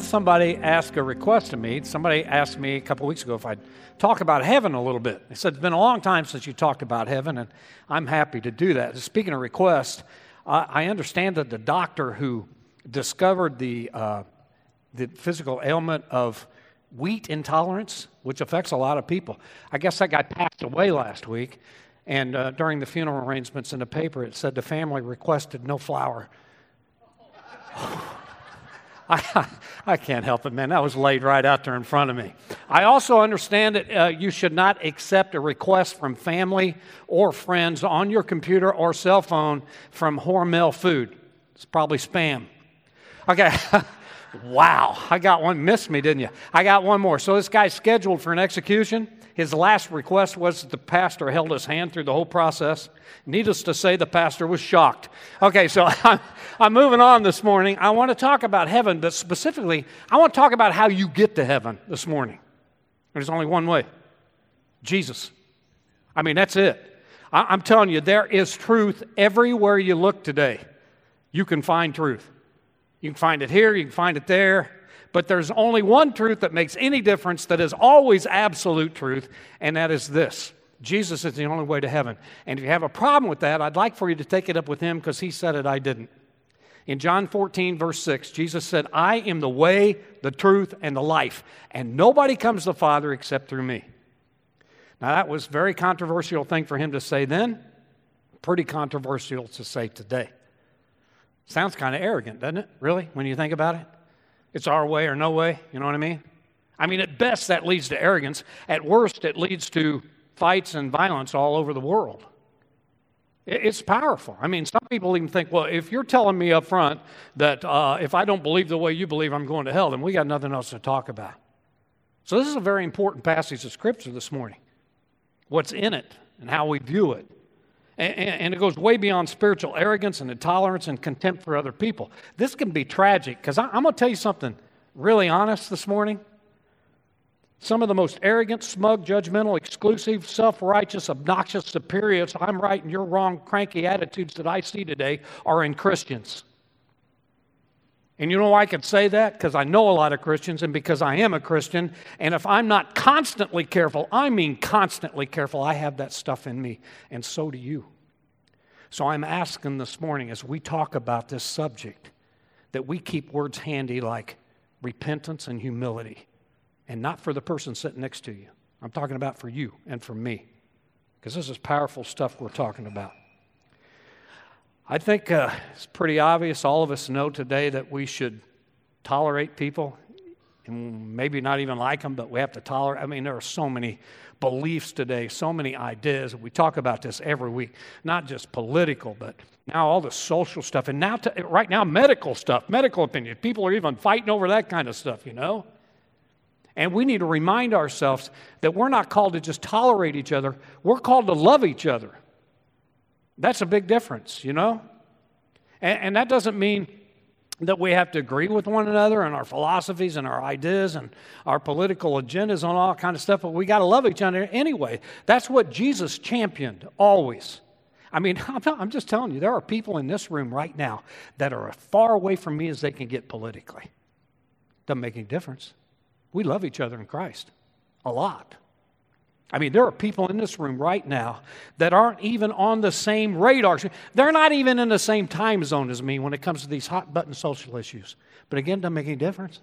Somebody asked a request of me. Somebody asked me a couple weeks ago if I'd talk about heaven a little bit. They said, It's been a long time since you talked about heaven, and I'm happy to do that. Speaking of requests, I understand that the doctor who discovered the, uh, the physical ailment of wheat intolerance, which affects a lot of people, I guess that guy passed away last week. And uh, during the funeral arrangements in the paper, it said the family requested no flour. I, I can't help it, man. That was laid right out there in front of me. I also understand that uh, you should not accept a request from family or friends on your computer or cell phone from Hormel Food. It's probably spam. Okay. wow. I got one. Missed me, didn't you? I got one more. So this guy's scheduled for an execution. His last request was that the pastor held his hand through the whole process. Needless to say, the pastor was shocked. Okay, so I'm, I'm moving on this morning. I want to talk about heaven, but specifically, I want to talk about how you get to heaven this morning. There's only one way Jesus. I mean, that's it. I, I'm telling you, there is truth everywhere you look today. You can find truth. You can find it here, you can find it there. But there's only one truth that makes any difference that is always absolute truth, and that is this Jesus is the only way to heaven. And if you have a problem with that, I'd like for you to take it up with him because he said it, I didn't. In John 14, verse 6, Jesus said, I am the way, the truth, and the life, and nobody comes to the Father except through me. Now, that was a very controversial thing for him to say then, pretty controversial to say today. Sounds kind of arrogant, doesn't it? Really, when you think about it? It's our way or no way, you know what I mean? I mean, at best, that leads to arrogance. At worst, it leads to fights and violence all over the world. It's powerful. I mean, some people even think, well, if you're telling me up front that uh, if I don't believe the way you believe, I'm going to hell, then we got nothing else to talk about. So, this is a very important passage of Scripture this morning. What's in it and how we view it. And, and it goes way beyond spiritual arrogance and intolerance and contempt for other people. This can be tragic because I'm going to tell you something really honest this morning. Some of the most arrogant, smug, judgmental, exclusive, self righteous, obnoxious, superior, I'm right and you're wrong, cranky attitudes that I see today are in Christians. And you know why I can say that? Because I know a lot of Christians and because I am a Christian. And if I'm not constantly careful, I mean constantly careful, I have that stuff in me. And so do you. So I'm asking this morning as we talk about this subject that we keep words handy like repentance and humility. And not for the person sitting next to you. I'm talking about for you and for me. Because this is powerful stuff we're talking about. I think uh, it's pretty obvious. All of us know today that we should tolerate people and maybe not even like them, but we have to tolerate. I mean, there are so many beliefs today, so many ideas. We talk about this every week, not just political, but now all the social stuff, and now to, right now medical stuff, medical opinion. People are even fighting over that kind of stuff, you know. And we need to remind ourselves that we're not called to just tolerate each other; we're called to love each other. That's a big difference, you know? And, and, that doesn't mean that we have to agree with one another and our philosophies and our ideas and our political agendas on all kind of stuff, but we got to love each other anyway. That's what Jesus championed always. I mean, I'm, not, I'm just telling you, there are people in this room right now that are as far away from me as they can get politically. Doesn't make any difference. We love each other in Christ a lot. I mean, there are people in this room right now that aren't even on the same radar. They're not even in the same time zone as me when it comes to these hot button social issues. But again, doesn't make any difference.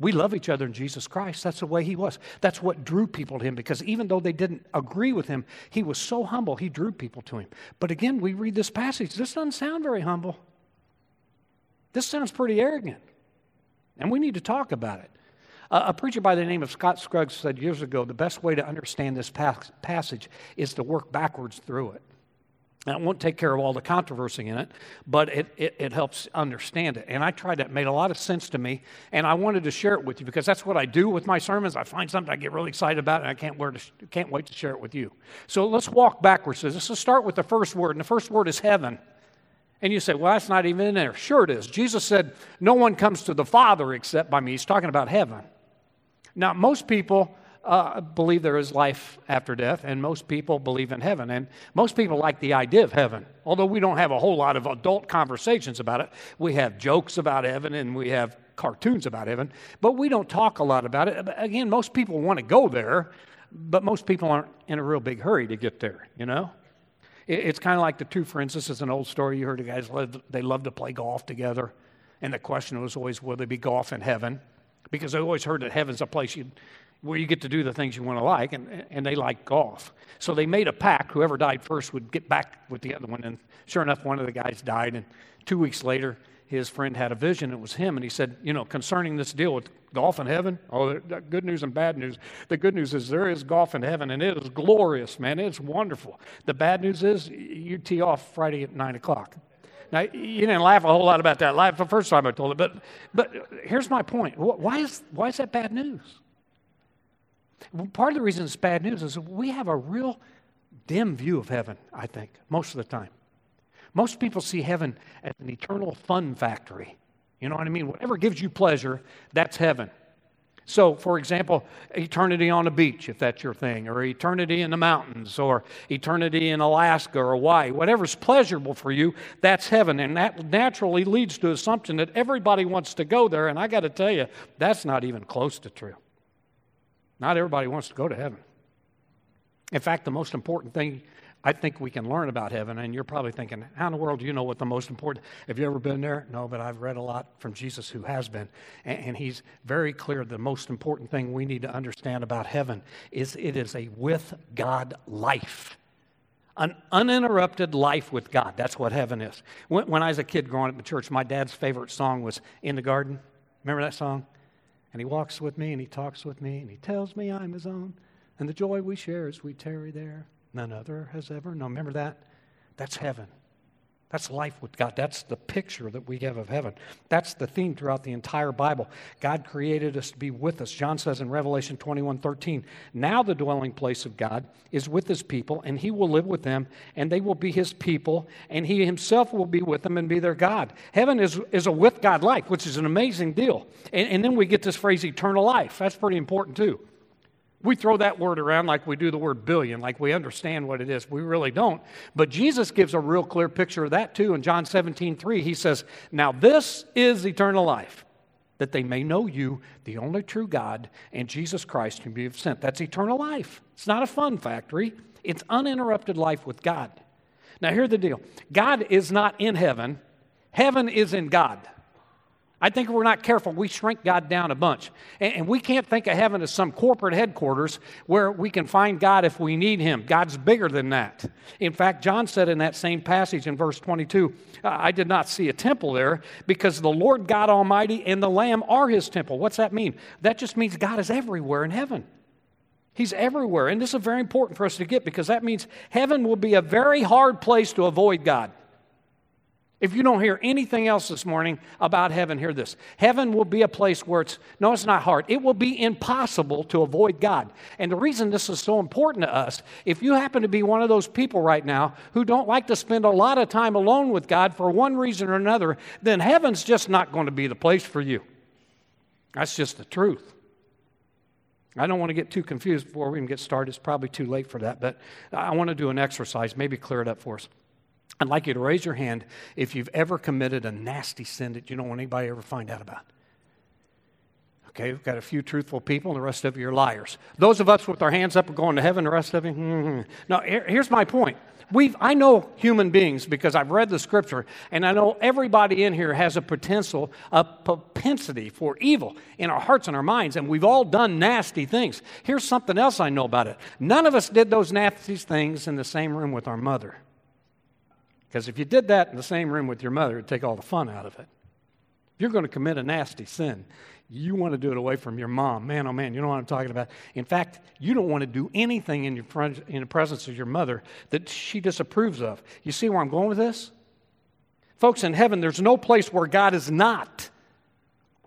We love each other in Jesus Christ. That's the way he was. That's what drew people to him because even though they didn't agree with him, he was so humble, he drew people to him. But again, we read this passage. This doesn't sound very humble. This sounds pretty arrogant. And we need to talk about it. A preacher by the name of Scott Scruggs said years ago the best way to understand this passage is to work backwards through it. Now, it won't take care of all the controversy in it, but it, it, it, helps understand it. And I tried that, it made a lot of sense to me, and I wanted to share it with you because that's what I do with my sermons. I find something I get really excited about, and I can't, to, can't wait to share it with you. So let's walk backwards. Let's start with the first word, and the first word is heaven. And you say, well, that's not even in there. Sure, it is. Jesus said, No one comes to the Father except by me. He's talking about heaven. Now, most people uh, believe there is life after death, and most people believe in heaven. And most people like the idea of heaven. Although we don't have a whole lot of adult conversations about it, we have jokes about heaven and we have cartoons about heaven, but we don't talk a lot about it. Again, most people want to go there, but most people aren't in a real big hurry to get there, you know? It's kind of like the two friends. This is an old story. You heard the guys, they love to play golf together. And the question was always, will there be golf in heaven? Because I always heard that heaven's a place you, where you get to do the things you want to like, and, and they like golf. So they made a pact. Whoever died first would get back with the other one. And sure enough, one of the guys died. And two weeks later, his friend had a vision. It was him. And he said, You know, concerning this deal with golf in heaven, oh, good news and bad news. The good news is there is golf in heaven, and it is glorious, man. It's wonderful. The bad news is you tee off Friday at 9 o'clock. Now, you didn't laugh a whole lot about that. Laugh the first time I told it, but, but here's my point. Why is, why is that bad news? Part of the reason it's bad news is we have a real dim view of heaven, I think, most of the time. Most people see heaven as an eternal fun factory. You know what I mean? Whatever gives you pleasure, that's heaven. So, for example, eternity on a beach, if that's your thing, or eternity in the mountains, or eternity in Alaska or Hawaii, whatever's pleasurable for you, that's heaven. And that naturally leads to assumption that everybody wants to go there. And I got to tell you, that's not even close to true. Not everybody wants to go to heaven. In fact, the most important thing I think we can learn about heaven. And you're probably thinking, how in the world do you know what the most important? Have you ever been there? No, but I've read a lot from Jesus who has been. And, and he's very clear the most important thing we need to understand about heaven is it is a with God life. An uninterrupted life with God. That's what heaven is. When, when I was a kid growing up in church, my dad's favorite song was In the Garden. Remember that song? And he walks with me and he talks with me and he tells me I'm his own. And the joy we share as we tarry there none other has ever known. Remember that? That's heaven. That's life with God. That's the picture that we have of heaven. That's the theme throughout the entire Bible. God created us to be with us. John says in Revelation 21 13, now the dwelling place of God is with his people, and he will live with them, and they will be his people, and he himself will be with them and be their God. Heaven is, is a with God life, which is an amazing deal. And, and then we get this phrase eternal life. That's pretty important too. We throw that word around like we do the word billion, like we understand what it is. We really don't. But Jesus gives a real clear picture of that too. In John 17, 3, he says, Now this is eternal life, that they may know you, the only true God, and Jesus Christ, whom you have sent. That's eternal life. It's not a fun factory, it's uninterrupted life with God. Now, here's the deal God is not in heaven, heaven is in God. I think if we're not careful, we shrink God down a bunch. And, and, we can't think of heaven as some corporate headquarters where we can find God if we need Him. God's bigger than that. In fact, John said in that same passage in verse 22, I did not see a temple there because the Lord God Almighty and the Lamb are His temple. What's that mean? That just means God is everywhere in heaven. He's everywhere. And this is very important for us to get because that means heaven will be a very hard place to avoid God. If you don't hear anything else this morning about heaven, hear this. Heaven will be a place where it's, no, it's not hard. It will be impossible to avoid God. And the reason this is so important to us, if you happen to be one of those people right now who don't like to spend a lot of time alone with God for one reason or another, then heaven's just not going to be the place for you. That's just the truth. I don't want to get too confused before we even get started. It's probably too late for that, but I want to do an exercise, maybe clear it up for us. I'd like you to raise your hand if you've ever committed a nasty sin that you don't want anybody to ever find out about. Okay, we've got a few truthful people, and the rest of you are liars. Those of us with our hands up are going to heaven, the rest of you, mm-hmm. now here, here's my point. We've, I know human beings because I've read the scripture, and I know everybody in here has a potential, a propensity for evil in our hearts and our minds, and we've all done nasty things. Here's something else I know about it. None of us did those nasty things in the same room with our mother. Because if you did that in the same room with your mother, it'd take all the fun out of it. If you're going to commit a nasty sin, you want to do it away from your mom. Man, oh man, you know what I'm talking about. In fact, you don't want to do anything in, your in the presence of your mother that she disapproves of. You see where I'm going with this? Folks, in heaven, there's no place where God is not.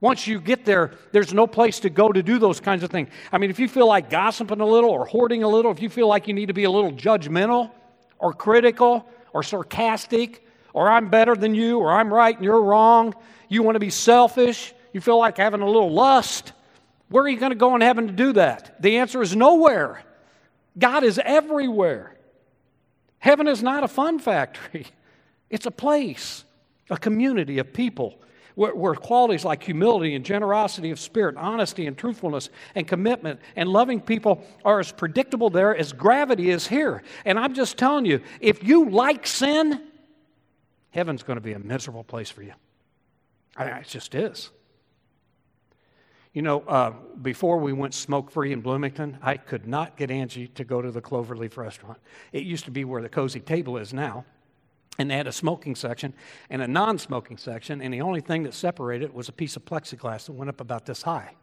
Once you get there, there's no place to go to do those kinds of things. I mean, if you feel like gossiping a little or hoarding a little, if you feel like you need to be a little judgmental or critical or sarcastic or I'm better than you or I'm right and you're wrong. You want to be selfish. You feel like having a little lust. Where are you going to go in heaven to do that? The answer is nowhere. God is everywhere. Heaven is not a fun factory, it's a place, a community of people where, where, qualities like humility and generosity of spirit, honesty and truthfulness and commitment and loving people are as predictable there as gravity is here. And I'm just telling you, if you like sin, heaven's going to be a miserable place for you. I mean, it just is. You know, uh, before we went smoke free in Bloomington, I could not get Angie to go to the Cloverleaf restaurant. It used to be where the cozy table is now. And they had a smoking section and a non smoking section, and the only thing that separated it was a piece of plexiglass that went up about this high.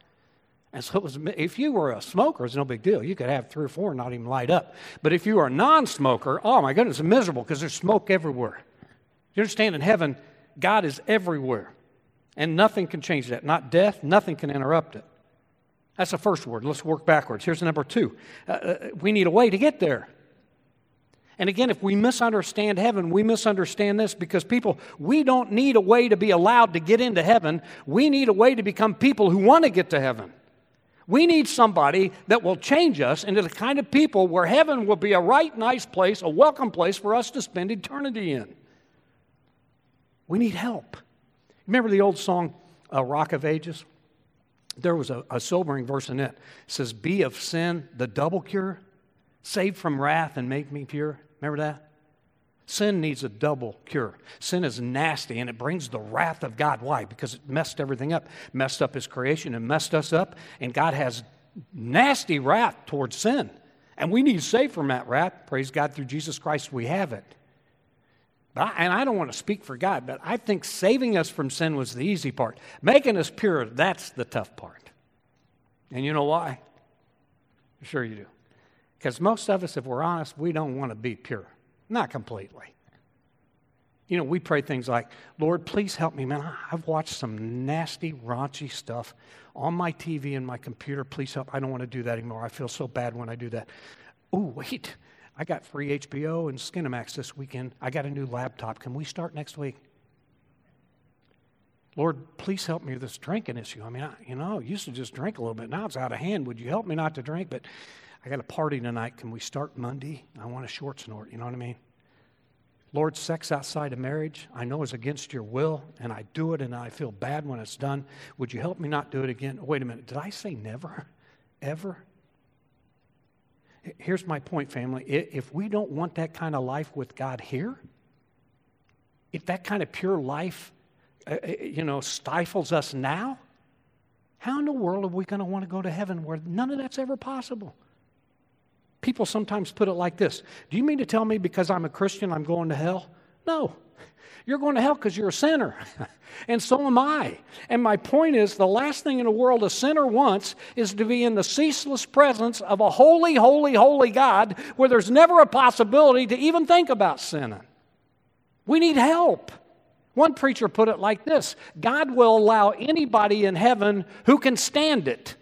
And so was, if you were a smoker, it's no big deal. You could have three or four and not even light up. But if you are a non smoker, oh my goodness, it's miserable because there's smoke everywhere. You understand, in heaven, God is everywhere. And nothing can change that. Not death, nothing can interrupt it. That's the first word. Let's work backwards. Here's number two. Uh, uh we need a way to get there. And again, if we misunderstand heaven, we misunderstand this because people, we don't need a way to be allowed to get into heaven. We need a way to become people who want to get to heaven. We need somebody that will change us into the kind of people where heaven will be a right, nice place, a welcome place for us to spend eternity in. We need help. Remember the old song, uh, Rock of Ages? There was a, a sobering verse in it. It says, Be of sin the double cure, save from wrath and make me pure. Remember that? Sin needs a double cure. Sin is nasty and it brings the wrath of God. Why? Because it messed everything up, messed up His creation and messed us up. And God has nasty wrath towards sin. And we need saved from that wrath. Praise God, through Jesus Christ, we have it. I, and I don't want to speak for God, but I think saving us from sin was the easy part. Making us pure, that's the tough part. And you know why? Sure, you do. Because most of us, if we're honest, we don't want to be pure. Not completely. You know, we pray things like, Lord, please help me, man. I've watched some nasty, raunchy stuff on my TV and my computer. Please help. I don't want to do that anymore. I feel so bad when I do that. Oh, wait. I got free HBO and Skinamax this weekend. I got a new laptop. Can we start next week? Lord, please help me with this drinking issue. I mean, I, you know, used to just drink a little bit. Now it's out of hand. Would you help me not to drink? But I got a party tonight. Can we start Monday? I want a short snort. You know what I mean? Lord, sex outside of marriage, I know is against your will, and I do it, and I feel bad when it's done. Would you help me not do it again? Wait a minute. Did I say never? Ever? Here's my point, family. If we don't want that kind of life with God here, if that kind of pure life, Uh, uh, you know, stifles us now, how in the world are we going to want to go to heaven where none of that's ever possible? People sometimes put it like this Do you mean to tell me because I'm a Christian I'm going to hell? No. You're going to hell because you're a sinner. and so am I. And my point is the last thing in the world a sinner wants is to be in the ceaseless presence of a holy, holy, holy God where there's never a possibility to even think about sinning. We need help. One preacher put it like this God will allow anybody in heaven who can stand it.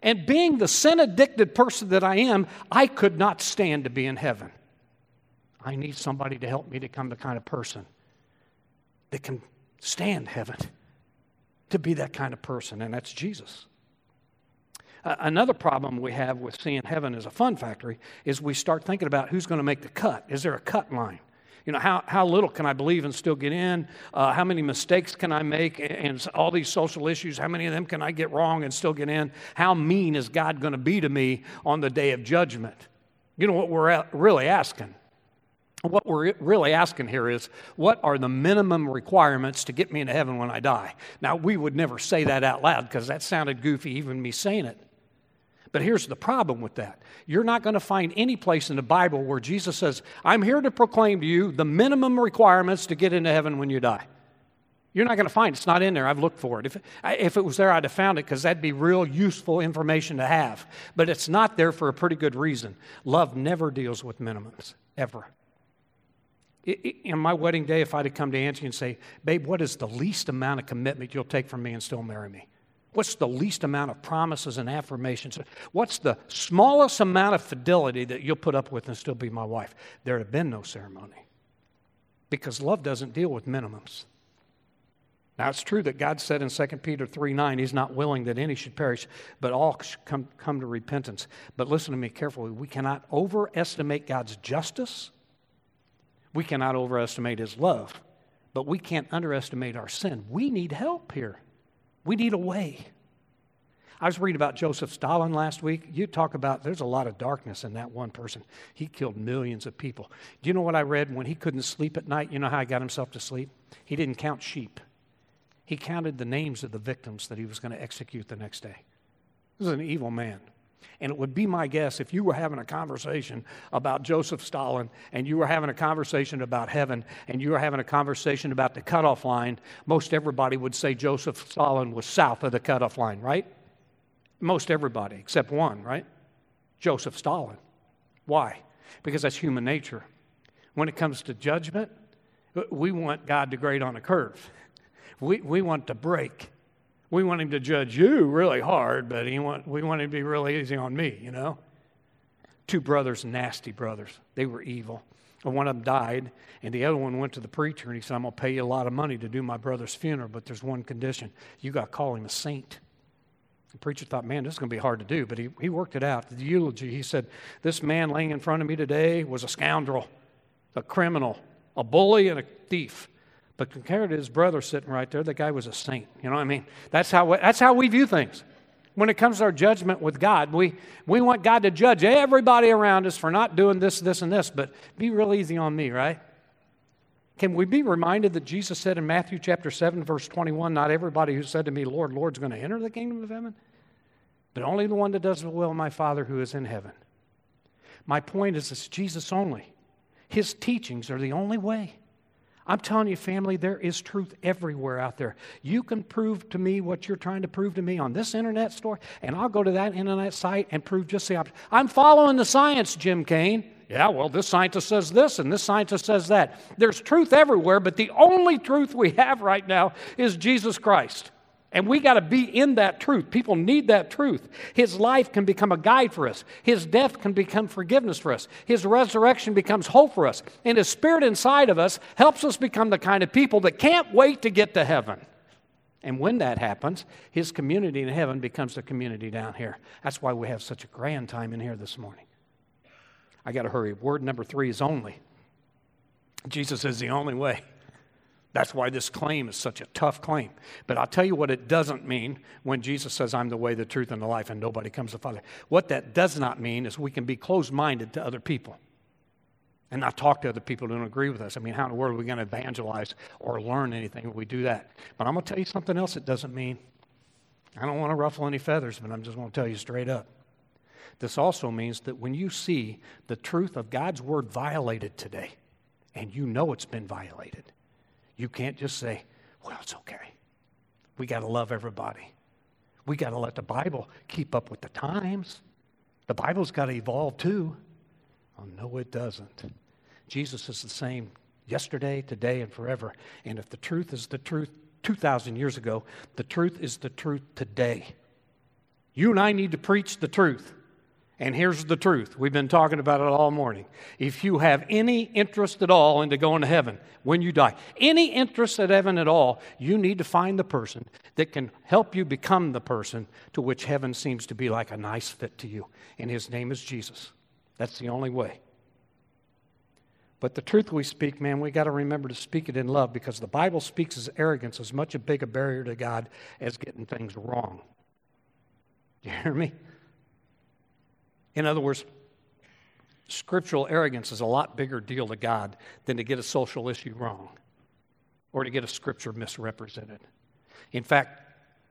And being the sin addicted person that I am, I could not stand to be in heaven. I need somebody to help me to become the kind of person that can stand heaven, to be that kind of person, and that's Jesus. Another problem we have with seeing heaven as a fun factory is we start thinking about who's going to make the cut. Is there a cut line? You know, how, how little can I believe and still get in? Uh, how many mistakes can I make? And all these social issues, how many of them can I get wrong and still get in? How mean is God going to be to me on the day of judgment? You know what we're really asking? What we're really asking here is what are the minimum requirements to get me into heaven when I die? Now, we would never say that out loud because that sounded goofy, even me saying it. But here's the problem with that. You're not going to find any place in the Bible where Jesus says, I'm here to proclaim to you the minimum requirements to get into heaven when you die. You're not going to find it. It's not in there. I've looked for it. If, if it was there, I'd have found it because that'd be real useful information to have. But it's not there for a pretty good reason. Love never deals with minimums, ever. In my wedding day, if I'd have come to Angie and say, Babe, what is the least amount of commitment you'll take from me and still marry me? What's the least amount of promises and affirmations? What's the smallest amount of fidelity that you'll put up with and still be my wife? There'd have been no ceremony. Because love doesn't deal with minimums. Now, it's true that God said in 2 Peter 3 9, He's not willing that any should perish, but all should come, come to repentance. But listen to me carefully. We cannot overestimate God's justice, we cannot overestimate His love. But we can't underestimate our sin. We need help here. We need a way. I was reading about Joseph Stalin last week. You talk about there's a lot of darkness in that one person. He killed millions of people. Do you know what I read when he couldn't sleep at night? You know how he got himself to sleep? He didn't count sheep. He counted the names of the victims that he was going to execute the next day. This is an evil man. And it would be my guess if you were having a conversation about Joseph Stalin and you were having a conversation about heaven and you were having a conversation about the cutoff line, most everybody would say Joseph Stalin was south of the cutoff line, right? Most everybody, except one, right? Joseph Stalin. Why? Because that's human nature. When it comes to judgment, we want God to grade on a curve. We, we want to break. We want him to judge you really hard, but he want, we want him to be really easy on me, you know? Two brothers, nasty brothers. They were evil. And one of them died, and the other one went to the preacher and he said, I'm going to pay you a lot of money to do my brother's funeral, but there's one condition. You got to call him a saint. The preacher thought, man, this is going to be hard to do, but he, he worked it out. The eulogy, he said, This man laying in front of me today was a scoundrel, a criminal, a bully, and a thief. But compared to his brother sitting right there, the guy was a saint. You know what I mean? That's how, that's how we view things. When it comes to our judgment with God, we, we want God to judge everybody around us for not doing this, this, and this, but be real easy on me, right? Can we be reminded that Jesus said in Matthew chapter 7, verse 21, Not everybody who said to me, Lord, Lord, is going to enter the kingdom of heaven, but only the one that does the will of my Father who is in heaven. My point is, it's Jesus only. His teachings are the only way. I'm telling you, family, there is truth everywhere out there. You can prove to me what you're trying to prove to me on this internet store, and I'll go to that internet site and prove just the opposite. I'm following the science, Jim Kane. Yeah, well, this scientist says this and this scientist says that. There's truth everywhere, but the only truth we have right now is Jesus Christ. And we got to be in that truth. People need that truth. His life can become a guide for us. His death can become forgiveness for us. His resurrection becomes hope for us. And His Spirit inside of us helps us become the kind of people that can't wait to get to heaven. And when that happens, His community in heaven becomes the community down here. That's why we have such a grand time in here this morning. I got to hurry. Word number three is only. Jesus is the only way. That's why this claim is such a tough claim. But I'll tell you what it doesn't mean when Jesus says, I'm the way, the truth, and the life, and nobody comes to the Father. What that does not mean is we can be closed minded to other people and not talk to other people who don't agree with us. I mean, how in the world are we going to evangelize or learn anything if we do that? But I'm going to tell you something else it doesn't mean. I don't want to ruffle any feathers, but I'm just going to tell you straight up. This also means that when you see the truth of God's word violated today, and you know it's been violated, you can't just say, well, it's okay. We got to love everybody. We got to let the Bible keep up with the times. The Bible's got to evolve too. Oh, no, it doesn't. Jesus is the same yesterday, today, and forever. And if the truth is the truth 2,000 years ago, the truth is the truth today. You and I need to preach the truth. And here's the truth we've been talking about it all morning. If you have any interest at all into going to heaven when you die, any interest at heaven at all, you need to find the person that can help you become the person to which heaven seems to be like a nice fit to you. And his name is Jesus. That's the only way. But the truth we speak, man, we got to remember to speak it in love because the Bible speaks as arrogance as much a big a barrier to God as getting things wrong. Do you hear me? In other words, scriptural arrogance is a lot bigger deal to God than to get a social issue wrong or to get a scripture misrepresented. In fact,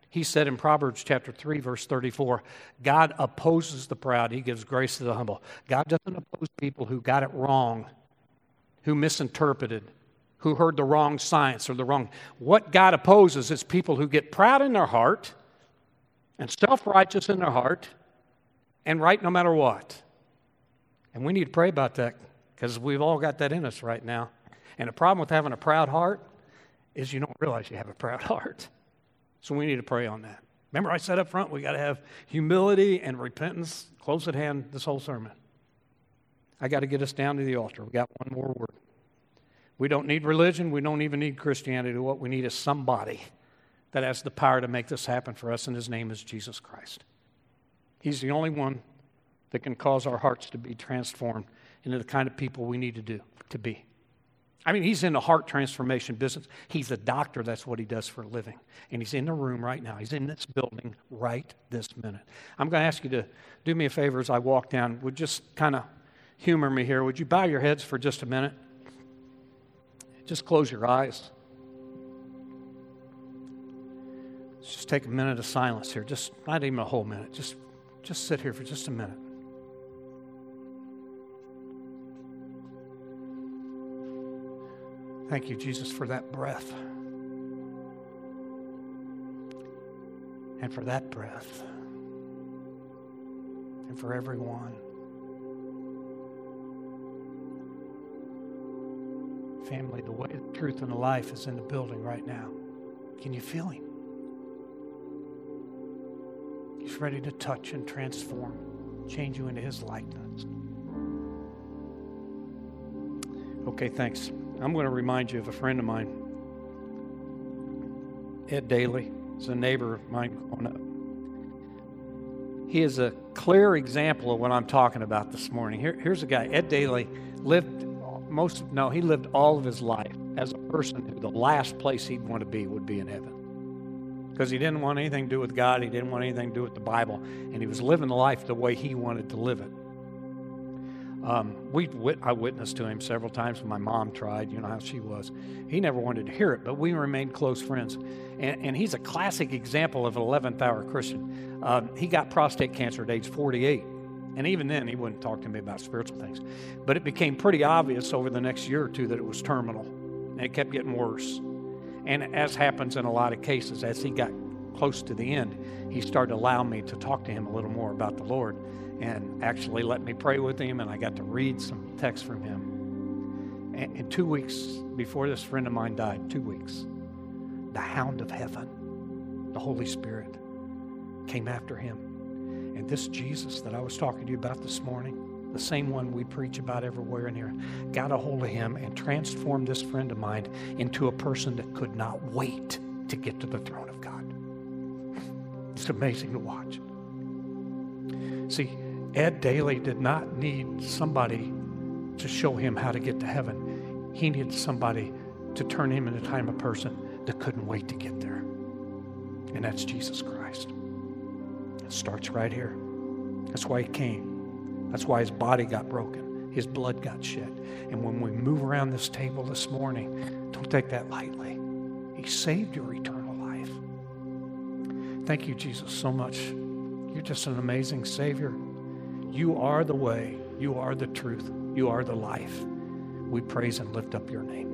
he said in Proverbs chapter 3, verse 34, God opposes the proud, he gives grace to the humble. God doesn't oppose people who got it wrong, who misinterpreted, who heard the wrong science or the wrong. What God opposes is people who get proud in their heart and self righteous in their heart and right no matter what. And we need to pray about that because we've all got that in us right now. And the problem with having a proud heart is you don't realize you have a proud heart. So we need to pray on that. Remember, I said up front, we got to have humility and repentance close at hand this whole sermon. I got to get us down to the altar. We got one more word. We don't need religion. We don't even need Christianity. What we need is somebody that has the power to make this happen for us, and his name is Jesus Christ. He's the only one that can cause our hearts to be transformed into the kind of people we need to do to be. I mean, he's in the heart transformation business. He's a doctor. That's what he does for a living. And he's in the room right now. He's in this building right this minute. I'm going to ask you to do me a favor as I walk down. Would just kind of humor me here. Would you bow your heads for just a minute? Just close your eyes. Let's just take a minute of silence here. Just not even a whole minute. Just, just sit here for just a minute. Thank you, Jesus, for that breath. And for that breath. And for everyone. Family, the way, the truth, and the life is in the building right now. Can you feel Him? Ready to touch and transform, change you into His likeness. Okay, thanks. I'm going to remind you of a friend of mine, Ed Daly. He's a neighbor of mine growing up. He is a clear example of what I'm talking about this morning. Here, here's a guy, Ed Daly, lived most, no, he lived all of his life as a person who the last place he'd want to be would be in heaven. Because he didn't want anything to do with God, he didn't want anything to do with the Bible, and he was living life the way he wanted to live it. Um, we I witnessed to him several times when my mom tried. You know how she was. He never wanted to hear it, but we remained close friends. And, and he's a classic example of an 11th hour Christian. Um, he got prostate cancer at age 48. And even then, he wouldn't talk to me about spiritual things. But it became pretty obvious over the next year or two that it was terminal. And it kept getting worse. And as happens in a lot of cases, as he got close to the end, he started allowing me to talk to him a little more about the Lord and actually let me pray with him, and I got to read some text from him. And, and two weeks before this friend of mine died, two weeks, the hound of heaven, the Holy Spirit, came after him. And this Jesus that I was talking to you about this morning, the same one we preach about everywhere in here, got a hold of him and transformed this friend of mine into a person that could not wait to get to the throne of God. It's amazing to watch. See, Ed Daly did not need somebody to show him how to get to heaven. He needed somebody to turn him into a time of person that couldn't wait to get there. And that's Jesus Christ. It starts right here. That's why he came. That's why his body got broken. His blood got shed. And when we move around this table this morning, don't take that lightly. He saved your eternal life. Thank you, Jesus, so much. You're just an amazing Savior. You are the way, you are the truth, you are the life. We praise and lift up your name.